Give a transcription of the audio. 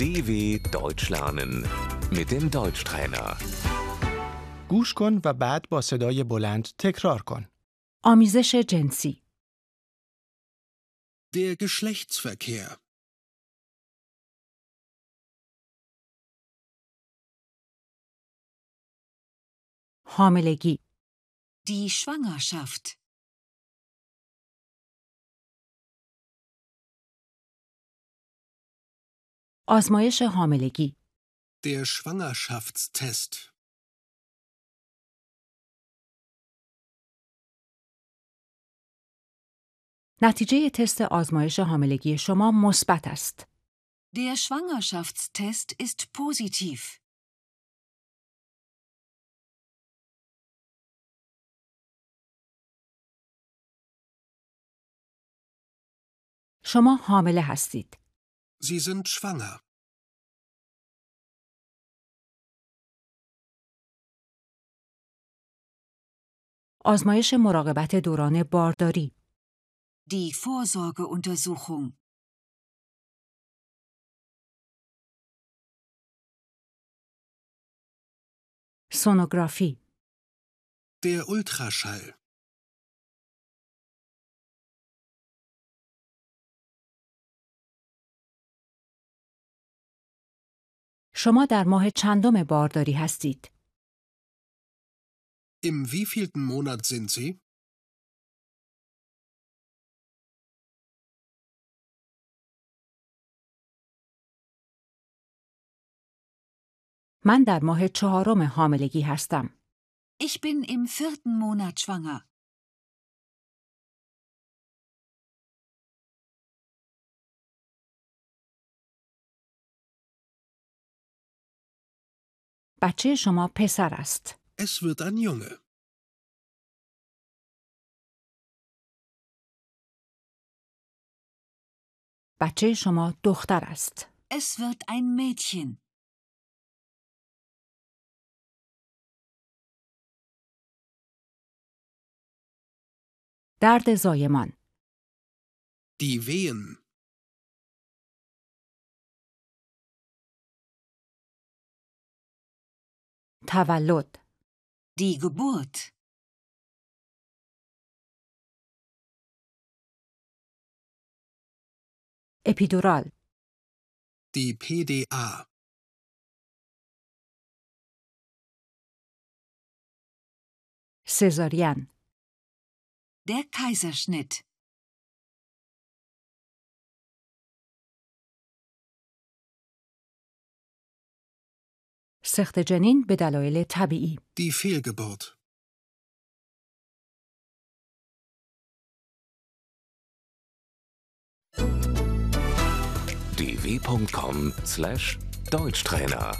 DW Deutsch lernen mit dem Deutschtrainer. گوش کن و بعد با صدای بلند تکرار کن. آمیزش جنسی Der Geschlechtsverkehr. حاملگی Die Schwangerschaft. آزمایش حاملگی Der Schwangerschaftstest. نتیجه تست آزمایش حاملگی شما مثبت است. Der Schwangerschaftstest ist positiv. شما حامله هستید. Sie sind schwanger. آزمایش مراقبت دوران بارداری Die Vorsorgeuntersuchung. سونوگرافی Der Ultraschall. شما در ماه چندم بارداری هستید؟ Im wievielten Monat sind Sie? من در ماه چهارم حاملگی هستم. Ich bin im vierten Monat schwanger. بچه شما پسر است. Es wird ein Junge. بچه شما دختر است. Es wird ein Mädchen. درد زایمان Die Wehen. Tavalot. Die Geburt. Epidural. Die PDA. Caesarian. Der Kaiserschnitt. سخت جنین به دلایل طبیعی Die Fehlgeburt. dw.com/deutschtrainer